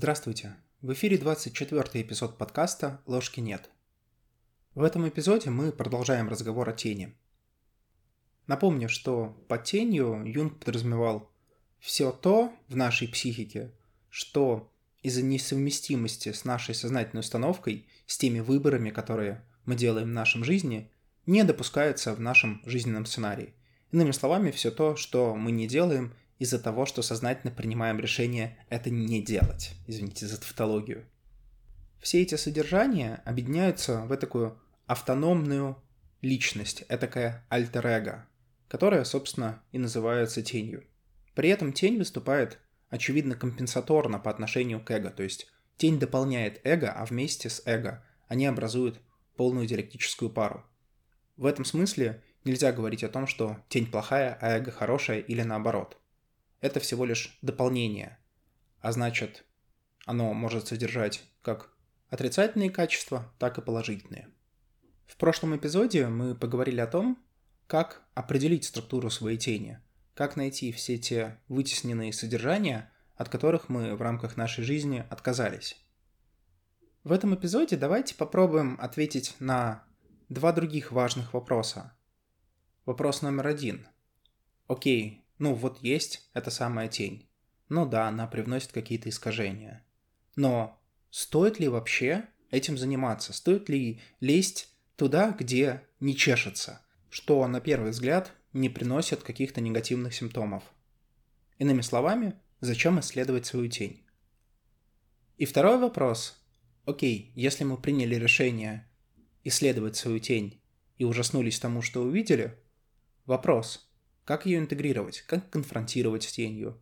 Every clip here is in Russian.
Здравствуйте! В эфире 24 эпизод подкаста «Ложки нет». В этом эпизоде мы продолжаем разговор о тени. Напомню, что под тенью Юнг подразумевал все то в нашей психике, что из-за несовместимости с нашей сознательной установкой, с теми выборами, которые мы делаем в нашем жизни, не допускается в нашем жизненном сценарии. Иными словами, все то, что мы не делаем из-за того, что сознательно принимаем решение это не делать. Извините за тавтологию. Все эти содержания объединяются в такую автономную личность, этакая альтер-эго, которая, собственно, и называется тенью. При этом тень выступает, очевидно, компенсаторно по отношению к эго, то есть тень дополняет эго, а вместе с эго они образуют полную диалектическую пару. В этом смысле нельзя говорить о том, что тень плохая, а эго хорошая или наоборот – это всего лишь дополнение, а значит, оно может содержать как отрицательные качества, так и положительные. В прошлом эпизоде мы поговорили о том, как определить структуру своей тени, как найти все те вытесненные содержания, от которых мы в рамках нашей жизни отказались. В этом эпизоде давайте попробуем ответить на два других важных вопроса. Вопрос номер один. Окей, ну вот есть эта самая тень. Ну да, она привносит какие-то искажения. Но стоит ли вообще этим заниматься? Стоит ли лезть туда, где не чешется? Что на первый взгляд не приносит каких-то негативных симптомов. Иными словами, зачем исследовать свою тень? И второй вопрос. Окей, если мы приняли решение исследовать свою тень и ужаснулись тому, что увидели, вопрос – как ее интегрировать? Как конфронтировать с тенью?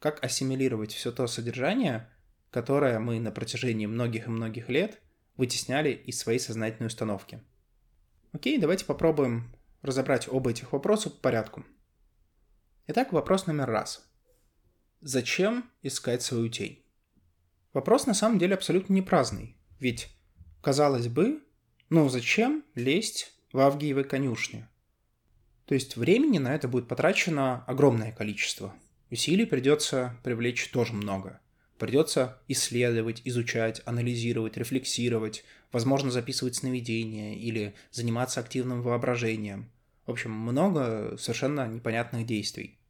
Как ассимилировать все то содержание, которое мы на протяжении многих и многих лет вытесняли из своей сознательной установки? Окей, давайте попробуем разобрать оба этих вопроса по порядку. Итак, вопрос номер раз. Зачем искать свою тень? Вопрос на самом деле абсолютно не праздный. Ведь, казалось бы, ну зачем лезть в Авгиевой конюшне? То есть времени на это будет потрачено огромное количество. Усилий придется привлечь тоже много. Придется исследовать, изучать, анализировать, рефлексировать, возможно, записывать сновидения или заниматься активным воображением. В общем, много совершенно непонятных действий.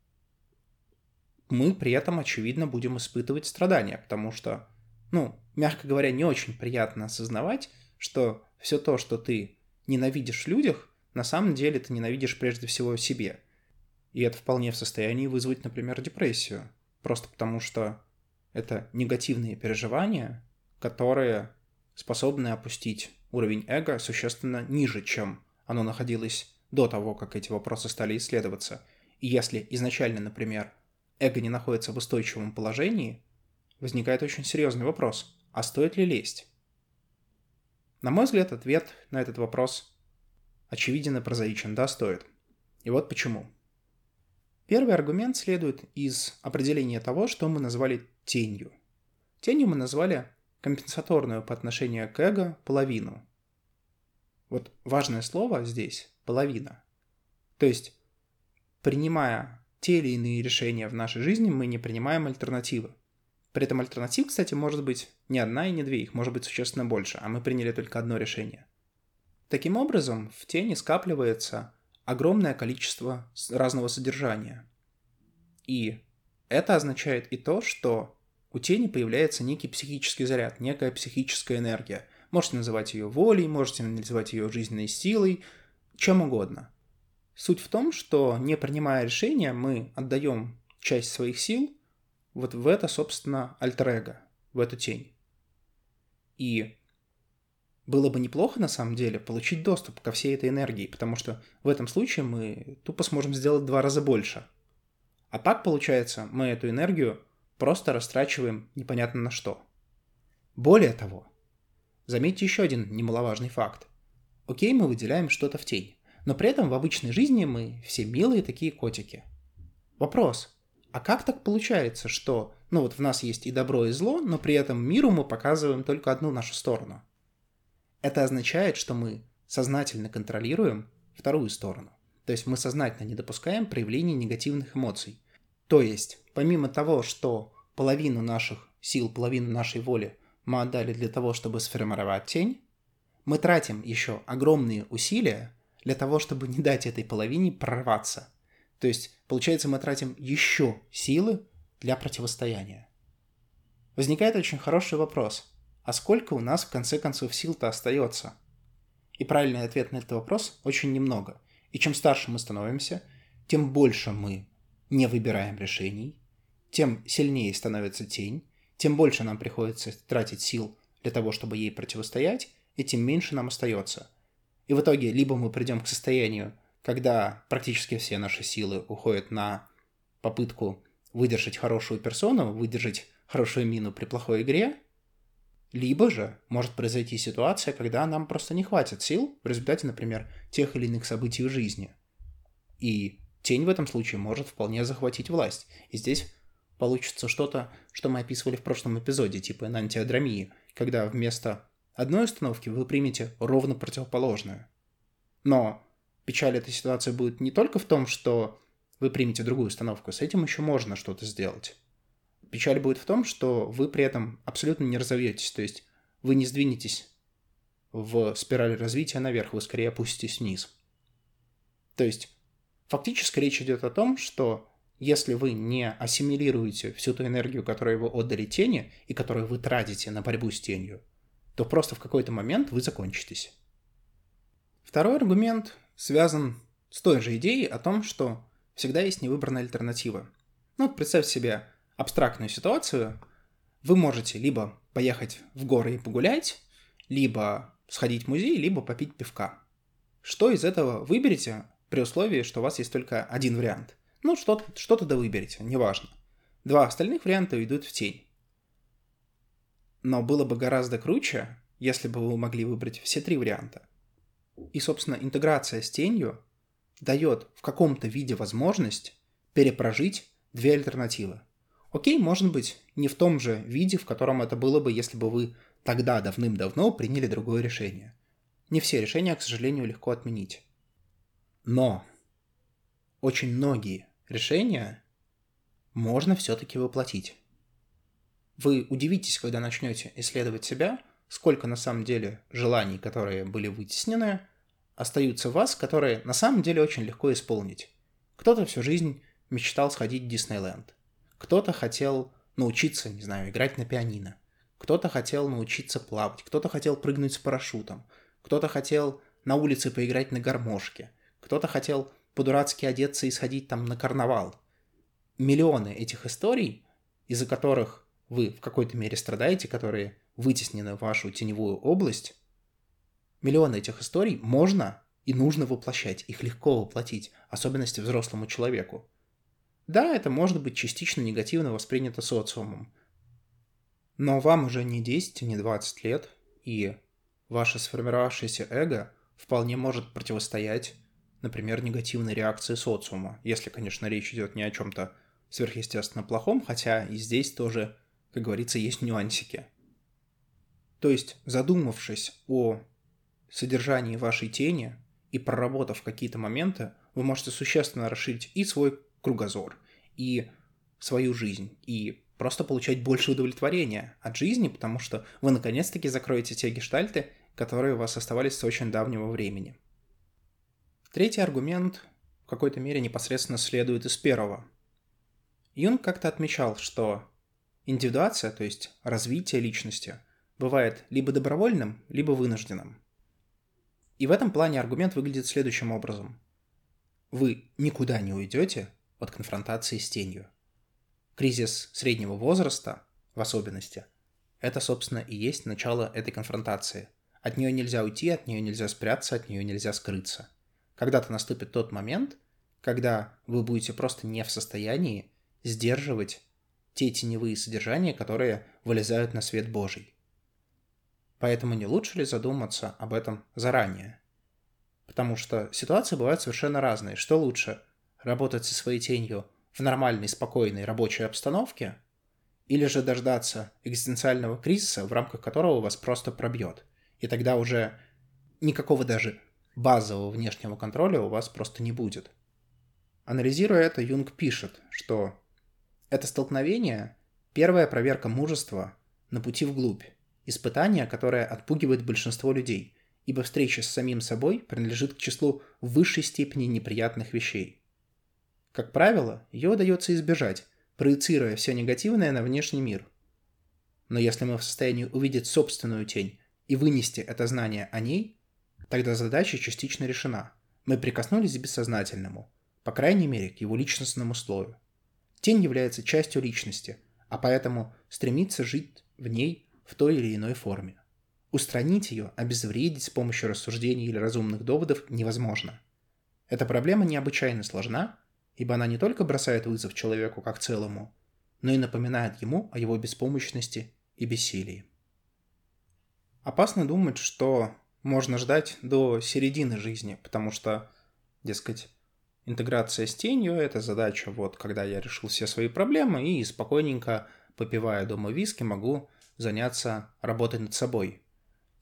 Мы при этом, очевидно, будем испытывать страдания, потому что, ну, мягко говоря, не очень приятно осознавать, что все то, что ты ненавидишь в людях, на самом деле ты ненавидишь прежде всего себе. И это вполне в состоянии вызвать, например, депрессию. Просто потому что это негативные переживания, которые способны опустить уровень эго существенно ниже, чем оно находилось до того, как эти вопросы стали исследоваться. И если изначально, например, эго не находится в устойчивом положении, возникает очень серьезный вопрос, а стоит ли лезть? На мой взгляд, ответ на этот вопрос очевиден и прозаичен, да, стоит. И вот почему. Первый аргумент следует из определения того, что мы назвали тенью. Тенью мы назвали компенсаторную по отношению к эго половину. Вот важное слово здесь – половина. То есть, принимая те или иные решения в нашей жизни, мы не принимаем альтернативы. При этом альтернатив, кстати, может быть не одна и не две, их может быть существенно больше, а мы приняли только одно решение. Таким образом, в тени скапливается огромное количество разного содержания. И это означает и то, что у тени появляется некий психический заряд, некая психическая энергия. Можете называть ее волей, можете называть ее жизненной силой, чем угодно. Суть в том, что не принимая решения, мы отдаем часть своих сил вот в это, собственно, альтер в эту тень. И было бы неплохо, на самом деле, получить доступ ко всей этой энергии, потому что в этом случае мы тупо сможем сделать два раза больше. А так, получается, мы эту энергию просто растрачиваем непонятно на что. Более того, заметьте еще один немаловажный факт. Окей, мы выделяем что-то в тень, но при этом в обычной жизни мы все милые такие котики. Вопрос, а как так получается, что, ну вот в нас есть и добро, и зло, но при этом миру мы показываем только одну нашу сторону – это означает, что мы сознательно контролируем вторую сторону. То есть мы сознательно не допускаем проявления негативных эмоций. То есть, помимо того, что половину наших сил, половину нашей воли мы отдали для того, чтобы сформировать тень, мы тратим еще огромные усилия для того, чтобы не дать этой половине прорваться. То есть, получается, мы тратим еще силы для противостояния. Возникает очень хороший вопрос. А сколько у нас в конце концов сил-то остается? И правильный ответ на этот вопрос очень немного. И чем старше мы становимся, тем больше мы не выбираем решений, тем сильнее становится тень, тем больше нам приходится тратить сил для того, чтобы ей противостоять, и тем меньше нам остается. И в итоге либо мы придем к состоянию, когда практически все наши силы уходят на попытку выдержать хорошую персону, выдержать хорошую мину при плохой игре, либо же может произойти ситуация, когда нам просто не хватит сил в результате, например, тех или иных событий в жизни. И тень в этом случае может вполне захватить власть. И здесь получится что-то, что мы описывали в прошлом эпизоде, типа энантиодромии, когда вместо одной установки вы примете ровно противоположную. Но печаль этой ситуации будет не только в том, что вы примете другую установку, с этим еще можно что-то сделать. Печаль будет в том, что вы при этом абсолютно не разовьетесь, то есть вы не сдвинетесь в спирали развития наверх, вы скорее опуститесь вниз. То есть фактически речь идет о том, что если вы не ассимилируете всю ту энергию, которую вы отдали тени и которую вы тратите на борьбу с тенью, то просто в какой-то момент вы закончитесь. Второй аргумент связан с той же идеей о том, что всегда есть невыбранная альтернатива. Ну, представь себе абстрактную ситуацию, вы можете либо поехать в горы и погулять, либо сходить в музей, либо попить пивка. Что из этого выберете при условии, что у вас есть только один вариант? Ну, что-то что да выберете, неважно. Два остальных варианта уйдут в тень. Но было бы гораздо круче, если бы вы могли выбрать все три варианта. И, собственно, интеграция с тенью дает в каком-то виде возможность перепрожить две альтернативы. Окей, может быть, не в том же виде, в котором это было бы, если бы вы тогда давным-давно приняли другое решение. Не все решения, к сожалению, легко отменить. Но очень многие решения можно все-таки воплотить. Вы удивитесь, когда начнете исследовать себя, сколько на самом деле желаний, которые были вытеснены, остаются в вас, которые на самом деле очень легко исполнить. Кто-то всю жизнь мечтал сходить в Диснейленд. Кто-то хотел научиться, не знаю, играть на пианино. Кто-то хотел научиться плавать, кто-то хотел прыгнуть с парашютом, кто-то хотел на улице поиграть на гармошке, кто-то хотел по-дурацки одеться и сходить там на карнавал. Миллионы этих историй, из-за которых вы в какой-то мере страдаете, которые вытеснены в вашу теневую область, миллионы этих историй можно и нужно воплощать, их легко воплотить, особенности взрослому человеку. Да, это может быть частично негативно воспринято социумом. Но вам уже не 10, не 20 лет, и ваше сформировавшееся эго вполне может противостоять, например, негативной реакции социума, если, конечно, речь идет не о чем-то сверхъестественно плохом, хотя и здесь тоже, как говорится, есть нюансики. То есть, задумавшись о содержании вашей тени и проработав какие-то моменты, вы можете существенно расширить и свой кругозор и свою жизнь, и просто получать больше удовлетворения от жизни, потому что вы наконец-таки закроете те гештальты, которые у вас оставались с очень давнего времени. Третий аргумент в какой-то мере непосредственно следует из первого. Юнг как-то отмечал, что индивидуация, то есть развитие личности, бывает либо добровольным, либо вынужденным. И в этом плане аргумент выглядит следующим образом. Вы никуда не уйдете, от конфронтации с тенью. Кризис среднего возраста, в особенности, это, собственно, и есть начало этой конфронтации. От нее нельзя уйти, от нее нельзя спрятаться, от нее нельзя скрыться. Когда-то наступит тот момент, когда вы будете просто не в состоянии сдерживать те теневые содержания, которые вылезают на свет Божий. Поэтому не лучше ли задуматься об этом заранее? Потому что ситуации бывают совершенно разные. Что лучше, работать со своей тенью в нормальной, спокойной рабочей обстановке, или же дождаться экзистенциального кризиса, в рамках которого вас просто пробьет. И тогда уже никакого даже базового внешнего контроля у вас просто не будет. Анализируя это, Юнг пишет, что это столкновение Первая проверка мужества на пути вглубь. Испытание, которое отпугивает большинство людей, ибо встреча с самим собой принадлежит к числу высшей степени неприятных вещей. Как правило, ее удается избежать, проецируя все негативное на внешний мир. Но если мы в состоянии увидеть собственную тень и вынести это знание о ней, тогда задача частично решена. Мы прикоснулись к бессознательному, по крайней мере, к его личностному слою. Тень является частью личности, а поэтому стремится жить в ней в той или иной форме. Устранить ее, обезвредить с помощью рассуждений или разумных доводов невозможно. Эта проблема необычайно сложна, ибо она не только бросает вызов человеку как целому, но и напоминает ему о его беспомощности и бессилии. Опасно думать, что можно ждать до середины жизни, потому что, дескать, интеграция с тенью – это задача, вот, когда я решил все свои проблемы и спокойненько, попивая дома виски, могу заняться работой над собой.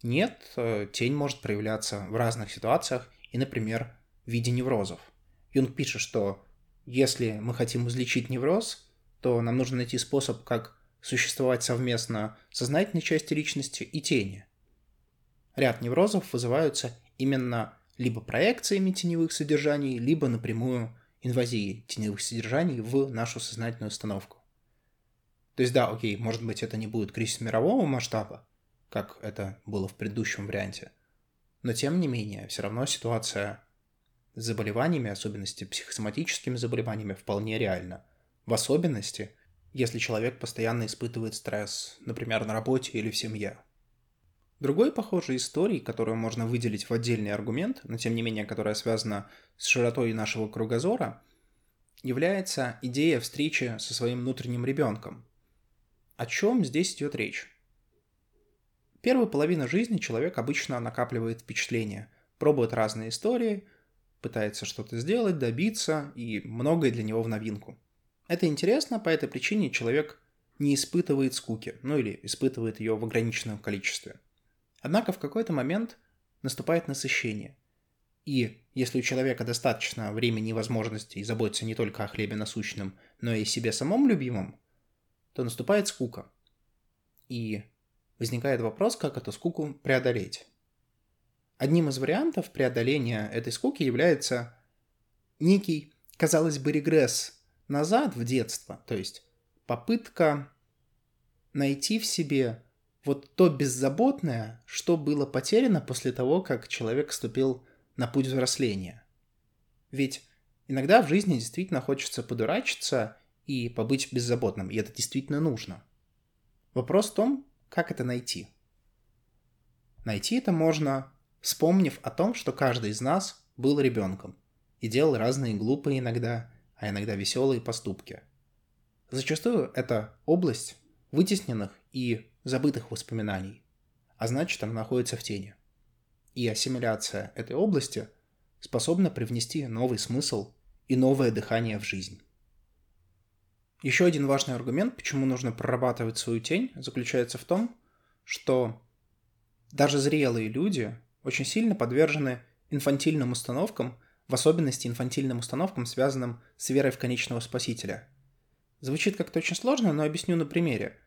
Нет, э, тень может проявляться в разных ситуациях и, например, в виде неврозов. Юнг пишет, что если мы хотим излечить невроз, то нам нужно найти способ, как существовать совместно сознательной части личности и тени. Ряд неврозов вызываются именно либо проекциями теневых содержаний, либо напрямую инвазией теневых содержаний в нашу сознательную установку. То есть да, окей, может быть это не будет кризис мирового масштаба, как это было в предыдущем варианте, но тем не менее, все равно ситуация заболеваниями, особенности психосоматическими заболеваниями, вполне реальна. В особенности, если человек постоянно испытывает стресс, например, на работе или в семье. Другой похожей историей, которую можно выделить в отдельный аргумент, но тем не менее, которая связана с широтой нашего кругозора, является идея встречи со своим внутренним ребенком. О чем здесь идет речь? Первую половину жизни человек обычно накапливает впечатления, пробует разные истории, пытается что-то сделать, добиться, и многое для него в новинку. Это интересно, по этой причине человек не испытывает скуки, ну или испытывает ее в ограниченном количестве – Однако в какой-то момент наступает насыщение. И если у человека достаточно времени и возможностей заботиться не только о хлебе насущном, но и о себе самом любимом, то наступает скука. И возникает вопрос, как эту скуку преодолеть. Одним из вариантов преодоления этой скуки является некий, казалось бы, регресс назад в детство, то есть попытка найти в себе вот то беззаботное, что было потеряно после того, как человек вступил на путь взросления. Ведь иногда в жизни действительно хочется подурачиться и побыть беззаботным, и это действительно нужно. Вопрос в том, как это найти. Найти это можно, вспомнив о том, что каждый из нас был ребенком и делал разные глупые иногда, а иногда веселые поступки. Зачастую это область вытесненных и забытых воспоминаний, а значит она находится в тени. И ассимиляция этой области способна привнести новый смысл и новое дыхание в жизнь. Еще один важный аргумент, почему нужно прорабатывать свою тень, заключается в том, что даже зрелые люди очень сильно подвержены инфантильным установкам, в особенности инфантильным установкам, связанным с верой в конечного спасителя. Звучит как-то очень сложно, но объясню на примере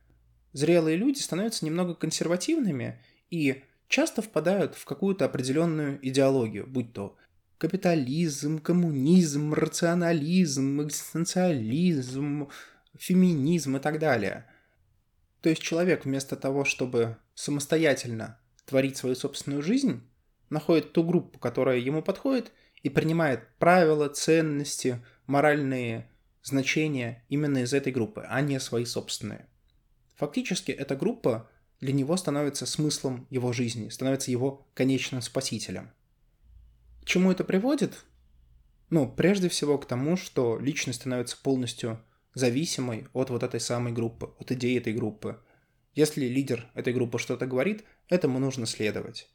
зрелые люди становятся немного консервативными и часто впадают в какую-то определенную идеологию, будь то капитализм, коммунизм, рационализм, экзистенциализм, феминизм и так далее. То есть человек вместо того, чтобы самостоятельно творить свою собственную жизнь, находит ту группу, которая ему подходит, и принимает правила, ценности, моральные значения именно из этой группы, а не свои собственные. Фактически эта группа для него становится смыслом его жизни, становится его конечным спасителем. К чему это приводит? Ну, прежде всего к тому, что личность становится полностью зависимой от вот этой самой группы, от идеи этой группы. Если лидер этой группы что-то говорит, этому нужно следовать.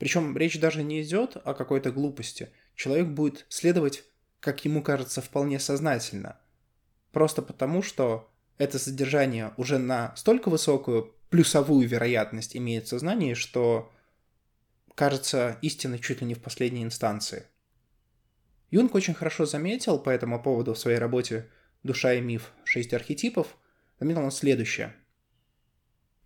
Причем речь даже не идет о какой-то глупости. Человек будет следовать, как ему кажется, вполне сознательно. Просто потому, что это содержание уже на столько высокую плюсовую вероятность имеет в сознании, что кажется истиной чуть ли не в последней инстанции. Юнг очень хорошо заметил по этому поводу в своей работе «Душа и миф. Шесть архетипов», заметил он следующее.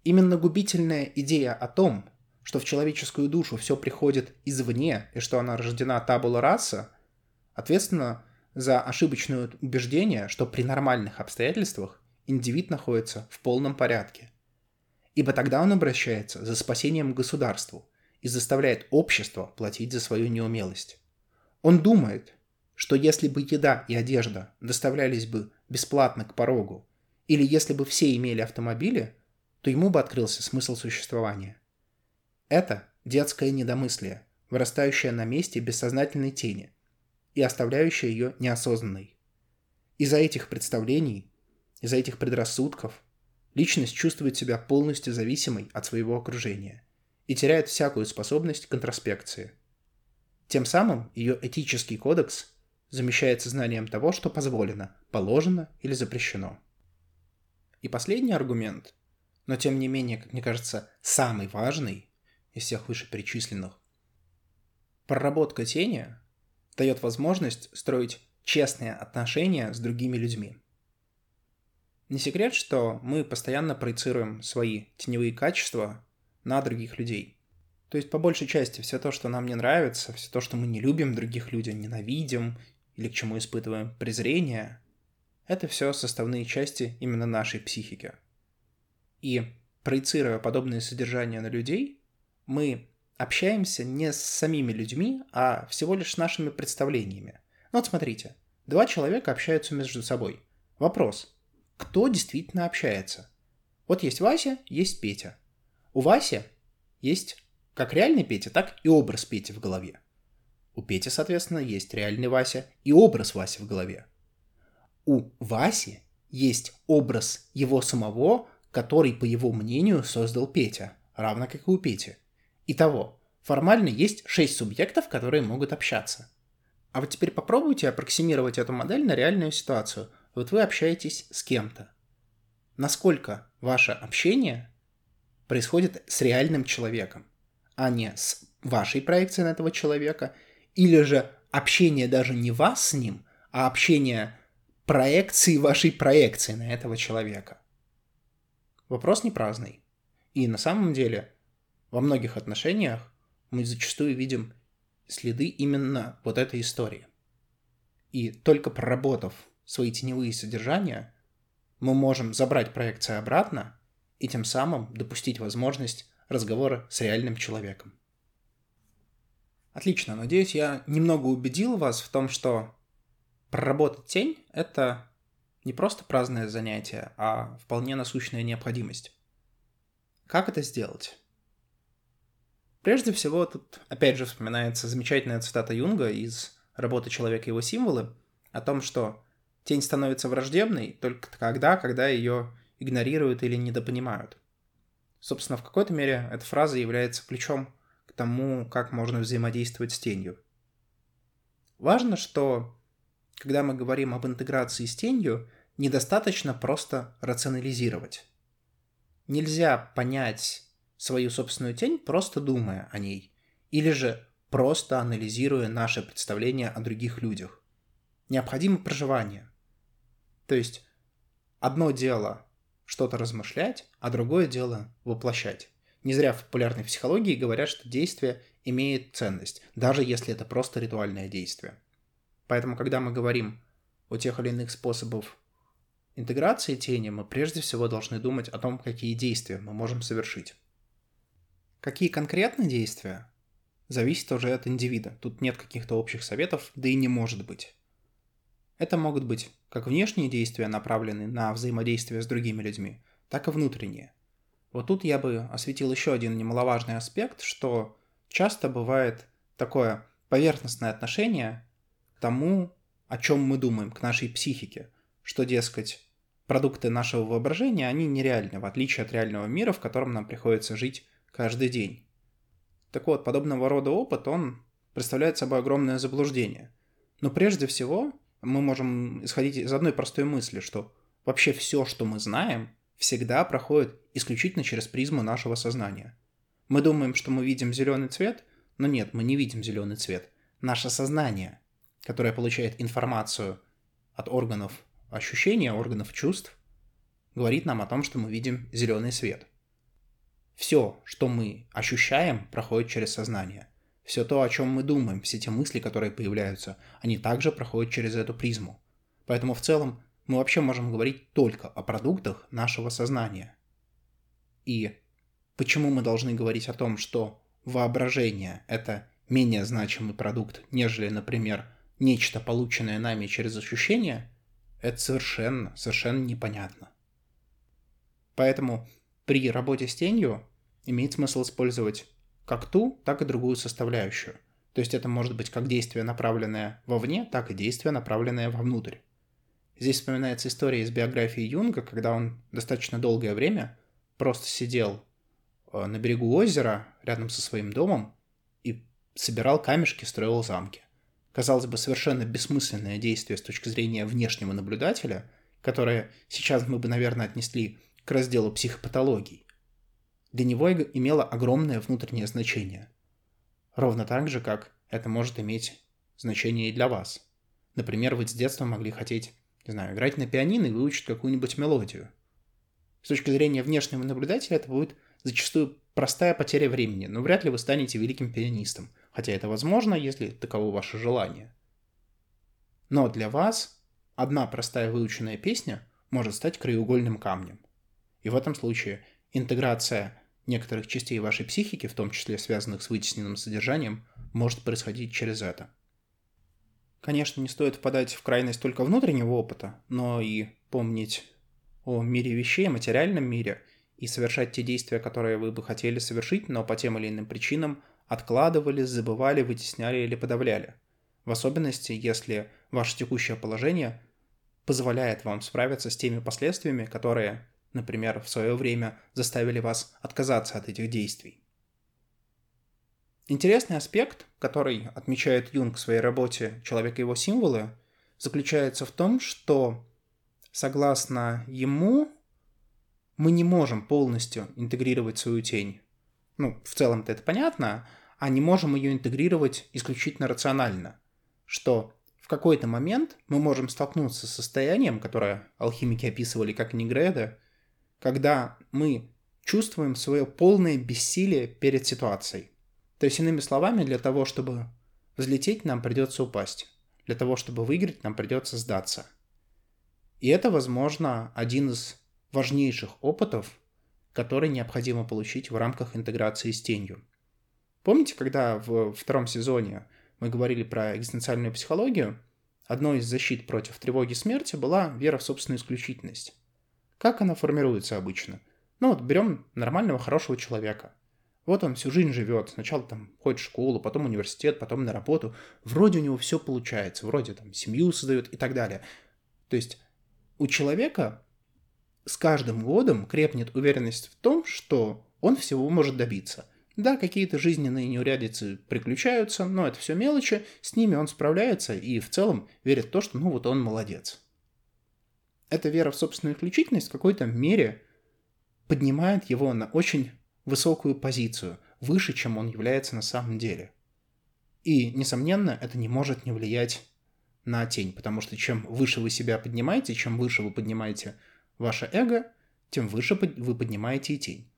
Именно губительная идея о том, что в человеческую душу все приходит извне и что она рождена табула раса, ответственно за ошибочное убеждение, что при нормальных обстоятельствах индивид находится в полном порядке. Ибо тогда он обращается за спасением государству и заставляет общество платить за свою неумелость. Он думает, что если бы еда и одежда доставлялись бы бесплатно к порогу, или если бы все имели автомобили, то ему бы открылся смысл существования. Это детское недомыслие, вырастающее на месте бессознательной тени и оставляющее ее неосознанной. Из-за этих представлений, из-за этих предрассудков, личность чувствует себя полностью зависимой от своего окружения и теряет всякую способность к интроспекции. Тем самым ее этический кодекс замещается знанием того, что позволено, положено или запрещено. И последний аргумент, но тем не менее, как мне кажется, самый важный из всех вышеперечисленных. Проработка тени дает возможность строить честные отношения с другими людьми. Не секрет, что мы постоянно проецируем свои теневые качества на других людей. То есть, по большей части, все то, что нам не нравится, все то, что мы не любим других людей, ненавидим или к чему испытываем презрение, это все составные части именно нашей психики. И проецируя подобные содержания на людей, мы общаемся не с самими людьми, а всего лишь с нашими представлениями. Ну вот смотрите, два человека общаются между собой. Вопрос, кто действительно общается? Вот есть Вася, есть Петя. У Васи есть как реальный Петя, так и образ Пети в голове. У Пети, соответственно, есть реальный Вася и образ Васи в голове у Васи есть образ его самого, который, по его мнению, создал Петя, равно как и у Пети. Итого, формально есть шесть субъектов, которые могут общаться. А вот теперь попробуйте аппроксимировать эту модель на реальную ситуацию. Вот вы общаетесь с кем-то. Насколько ваше общение происходит с реальным человеком, а не с вашей проекцией на этого человека, или же общение даже не вас с ним, а общение проекции вашей проекции на этого человека. Вопрос не праздный. И на самом деле во многих отношениях мы зачастую видим следы именно вот этой истории. И только проработав свои теневые содержания, мы можем забрать проекции обратно и тем самым допустить возможность разговора с реальным человеком. Отлично, надеюсь, я немного убедил вас в том, что Проработать тень — это не просто праздное занятие, а вполне насущная необходимость. Как это сделать? Прежде всего, тут опять же вспоминается замечательная цитата Юнга из работы «Человек и его символы» о том, что тень становится враждебной только тогда, когда ее игнорируют или недопонимают. Собственно, в какой-то мере эта фраза является ключом к тому, как можно взаимодействовать с тенью. Важно, что когда мы говорим об интеграции с тенью, недостаточно просто рационализировать. Нельзя понять свою собственную тень, просто думая о ней, или же просто анализируя наше представление о других людях. Необходимо проживание. То есть одно дело что-то размышлять, а другое дело воплощать. Не зря в популярной психологии говорят, что действие имеет ценность, даже если это просто ритуальное действие. Поэтому, когда мы говорим о тех или иных способах интеграции тени, мы прежде всего должны думать о том, какие действия мы можем совершить. Какие конкретные действия, зависит уже от индивида. Тут нет каких-то общих советов, да и не может быть. Это могут быть как внешние действия, направленные на взаимодействие с другими людьми, так и внутренние. Вот тут я бы осветил еще один немаловажный аспект, что часто бывает такое поверхностное отношение тому, о чем мы думаем, к нашей психике, что, дескать, продукты нашего воображения, они нереальны, в отличие от реального мира, в котором нам приходится жить каждый день. Так вот, подобного рода опыт, он представляет собой огромное заблуждение. Но прежде всего мы можем исходить из одной простой мысли, что вообще все, что мы знаем, всегда проходит исключительно через призму нашего сознания. Мы думаем, что мы видим зеленый цвет, но нет, мы не видим зеленый цвет. Наше сознание которая получает информацию от органов ощущения, органов чувств, говорит нам о том, что мы видим зеленый свет. Все, что мы ощущаем, проходит через сознание. Все то, о чем мы думаем, все те мысли, которые появляются, они также проходят через эту призму. Поэтому в целом мы вообще можем говорить только о продуктах нашего сознания. И почему мы должны говорить о том, что воображение – это менее значимый продукт, нежели, например, нечто, полученное нами через ощущение, это совершенно, совершенно непонятно. Поэтому при работе с тенью имеет смысл использовать как ту, так и другую составляющую. То есть это может быть как действие, направленное вовне, так и действие, направленное вовнутрь. Здесь вспоминается история из биографии Юнга, когда он достаточно долгое время просто сидел э, на берегу озера рядом со своим домом и собирал камешки, строил замки. Казалось бы, совершенно бессмысленное действие с точки зрения внешнего наблюдателя, которое сейчас мы бы, наверное, отнесли к разделу психопатологий. Для него имело огромное внутреннее значение. Ровно так же, как это может иметь значение и для вас. Например, вы с детства могли хотеть не знаю, играть на пианино и выучить какую-нибудь мелодию. С точки зрения внешнего наблюдателя это будет зачастую простая потеря времени, но вряд ли вы станете великим пианистом, хотя это возможно, если таково ваше желание. Но для вас одна простая выученная песня может стать краеугольным камнем. И в этом случае интеграция некоторых частей вашей психики, в том числе связанных с вытесненным содержанием, может происходить через это – Конечно, не стоит впадать в крайность только внутреннего опыта, но и помнить о мире вещей, материальном мире, и совершать те действия, которые вы бы хотели совершить, но по тем или иным причинам откладывали, забывали, вытесняли или подавляли. В особенности, если ваше текущее положение позволяет вам справиться с теми последствиями, которые, например, в свое время заставили вас отказаться от этих действий. Интересный аспект, который отмечает Юнг в своей работе «Человек и его символы», заключается в том, что, согласно ему, мы не можем полностью интегрировать свою тень. Ну, в целом-то это понятно, а не можем ее интегрировать исключительно рационально. Что в какой-то момент мы можем столкнуться с состоянием, которое алхимики описывали как негреда, когда мы чувствуем свое полное бессилие перед ситуацией. То есть, иными словами, для того, чтобы взлететь, нам придется упасть. Для того, чтобы выиграть, нам придется сдаться. И это, возможно, один из важнейших опытов, который необходимо получить в рамках интеграции с тенью. Помните, когда в втором сезоне мы говорили про экзистенциальную психологию, одной из защит против тревоги смерти была вера в собственную исключительность. Как она формируется обычно? Ну вот берем нормального, хорошего человека – вот он всю жизнь живет. Сначала там ходит в школу, потом университет, потом на работу. Вроде у него все получается. Вроде там семью создает и так далее. То есть у человека с каждым годом крепнет уверенность в том, что он всего может добиться. Да, какие-то жизненные неурядицы приключаются, но это все мелочи, с ними он справляется и в целом верит в то, что ну вот он молодец. Эта вера в собственную исключительность в какой-то мере поднимает его на очень высокую позицию, выше, чем он является на самом деле. И, несомненно, это не может не влиять на тень, потому что чем выше вы себя поднимаете, чем выше вы поднимаете ваше эго, тем выше вы поднимаете и тень.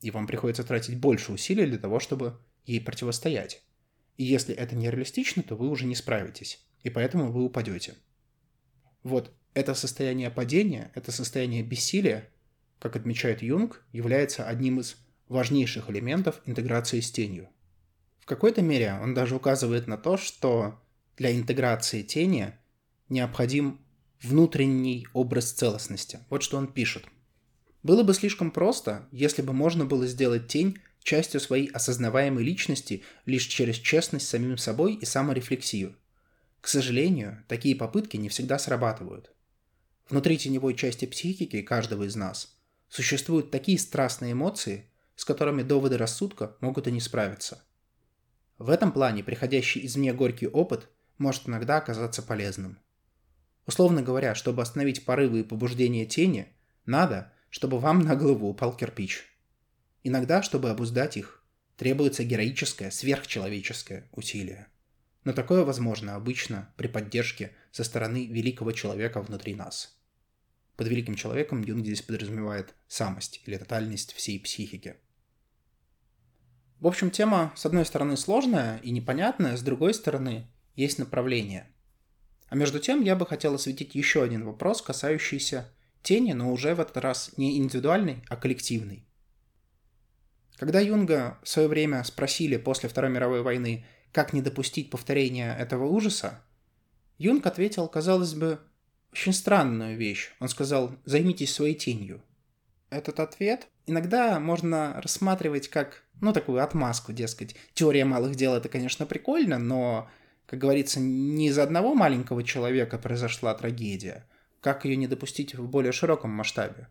И вам приходится тратить больше усилий для того, чтобы ей противостоять. И если это нереалистично, то вы уже не справитесь, и поэтому вы упадете. Вот это состояние падения, это состояние бессилия, как отмечает Юнг, является одним из важнейших элементов интеграции с тенью. В какой-то мере он даже указывает на то, что для интеграции тени необходим внутренний образ целостности. Вот что он пишет. Было бы слишком просто, если бы можно было сделать тень частью своей осознаваемой личности лишь через честность с самим собой и саморефлексию. К сожалению, такие попытки не всегда срабатывают. Внутри теневой части психики каждого из нас существуют такие страстные эмоции, с которыми доводы рассудка могут и не справиться. В этом плане приходящий извне горький опыт может иногда оказаться полезным. Условно говоря, чтобы остановить порывы и побуждения тени, надо, чтобы вам на голову упал кирпич. Иногда, чтобы обуздать их, требуется героическое, сверхчеловеческое усилие. Но такое возможно обычно при поддержке со стороны великого человека внутри нас. под великим человеком Юнг здесь подразумевает самость или тотальность всей психики. В общем, тема, с одной стороны, сложная и непонятная, с другой стороны, есть направление. А между тем, я бы хотел осветить еще один вопрос, касающийся тени, но уже в этот раз не индивидуальный, а коллективный. Когда Юнга в свое время спросили после Второй мировой войны, как не допустить повторения этого ужаса, Юнг ответил, казалось бы, очень странную вещь. Он сказал «займитесь своей тенью». Этот ответ иногда можно рассматривать как, ну, такую отмазку, дескать, теория малых дел — это, конечно, прикольно, но, как говорится, не из одного маленького человека произошла трагедия. Как ее не допустить в более широком масштабе?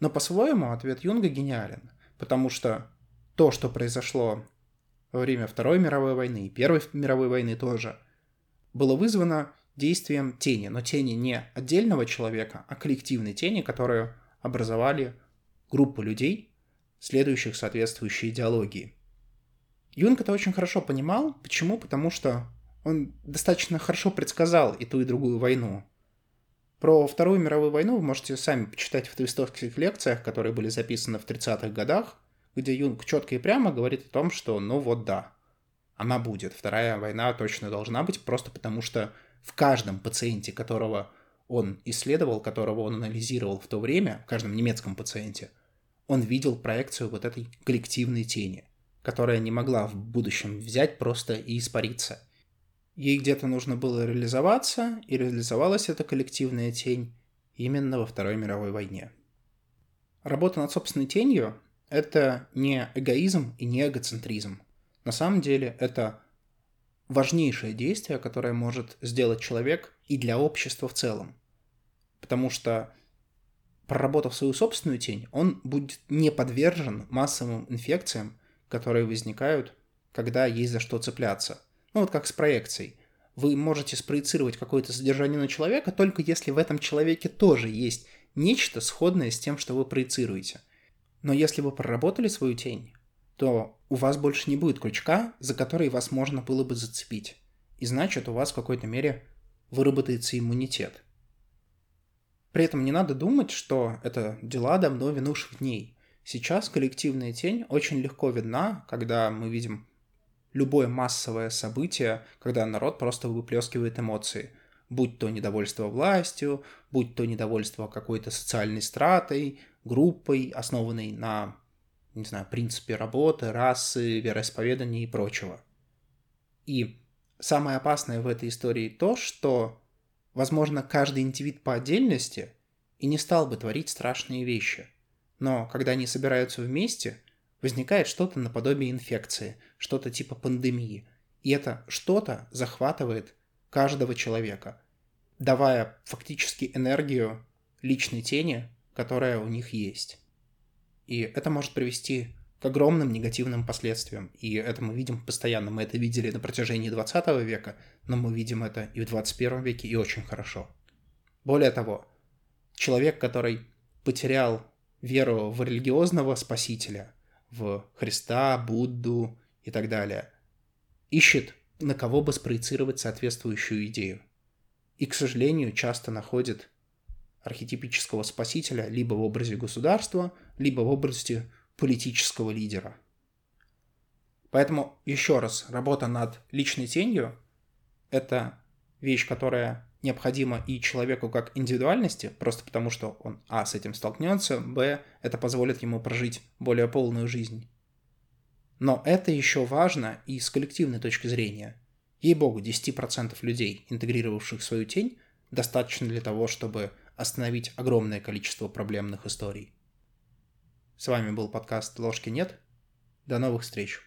Но по-своему ответ Юнга гениален, потому что то, что произошло во время Второй мировой войны и Первой мировой войны тоже, было вызвано действием тени, но тени не отдельного человека, а коллективной тени, которую образовали группы людей, следующих соответствующей идеологии. Юнг это очень хорошо понимал. Почему? Потому что он достаточно хорошо предсказал и ту, и другую войну. Про Вторую мировую войну вы можете сами почитать в твистовских лекциях, которые были записаны в 30-х годах, где Юнг четко и прямо говорит о том, что ну вот да, она будет. Вторая война точно должна быть, просто потому что в каждом пациенте, которого он исследовал, которого он анализировал в то время, в каждом немецком пациенте, он видел проекцию вот этой коллективной тени, которая не могла в будущем взять просто и испариться. Ей где-то нужно было реализоваться, и реализовалась эта коллективная тень именно во Второй мировой войне. Работа над собственной тенью – это не эгоизм и не эгоцентризм. На самом деле это важнейшее действие, которое может сделать человек и для общества в целом. Потому что, проработав свою собственную тень, он будет не подвержен массовым инфекциям, которые возникают, когда есть за что цепляться. Ну вот как с проекцией. Вы можете спроецировать какое-то содержание на человека, только если в этом человеке тоже есть нечто сходное с тем, что вы проецируете. Но если вы проработали свою тень, то у вас больше не будет крючка, за который вас можно было бы зацепить. И значит, у вас в какой-то мере выработается иммунитет. При этом не надо думать, что это дела давно винувших дней. Сейчас коллективная тень очень легко видна, когда мы видим любое массовое событие, когда народ просто выплескивает эмоции. Будь то недовольство властью, будь то недовольство какой-то социальной стратой, группой, основанной на не знаю, принципе работы, расы, вероисповедания и прочего. И самое опасное в этой истории то, что, возможно, каждый индивид по отдельности и не стал бы творить страшные вещи. Но когда они собираются вместе, возникает что-то наподобие инфекции, что-то типа пандемии. И это что-то захватывает каждого человека, давая фактически энергию личной тени, которая у них есть. И это может привести к огромным негативным последствиям. И это мы видим постоянно. Мы это видели на протяжении 20 века, но мы видим это и в 21 веке, и очень хорошо. Более того, человек, который потерял веру в религиозного спасителя, в Христа, Будду и так далее, ищет, на кого бы спроецировать соответствующую идею. И, к сожалению, часто находит архетипического спасителя либо в образе государства, либо в образе политического лидера. Поэтому, еще раз, работа над личной тенью – это вещь, которая необходима и человеку как индивидуальности, просто потому что он, а, с этим столкнется, б, это позволит ему прожить более полную жизнь. Но это еще важно и с коллективной точки зрения. Ей-богу, 10% людей, интегрировавших свою тень, достаточно для того, чтобы остановить огромное количество проблемных историй. С вами был подкаст «Ложки нет». До новых встреч!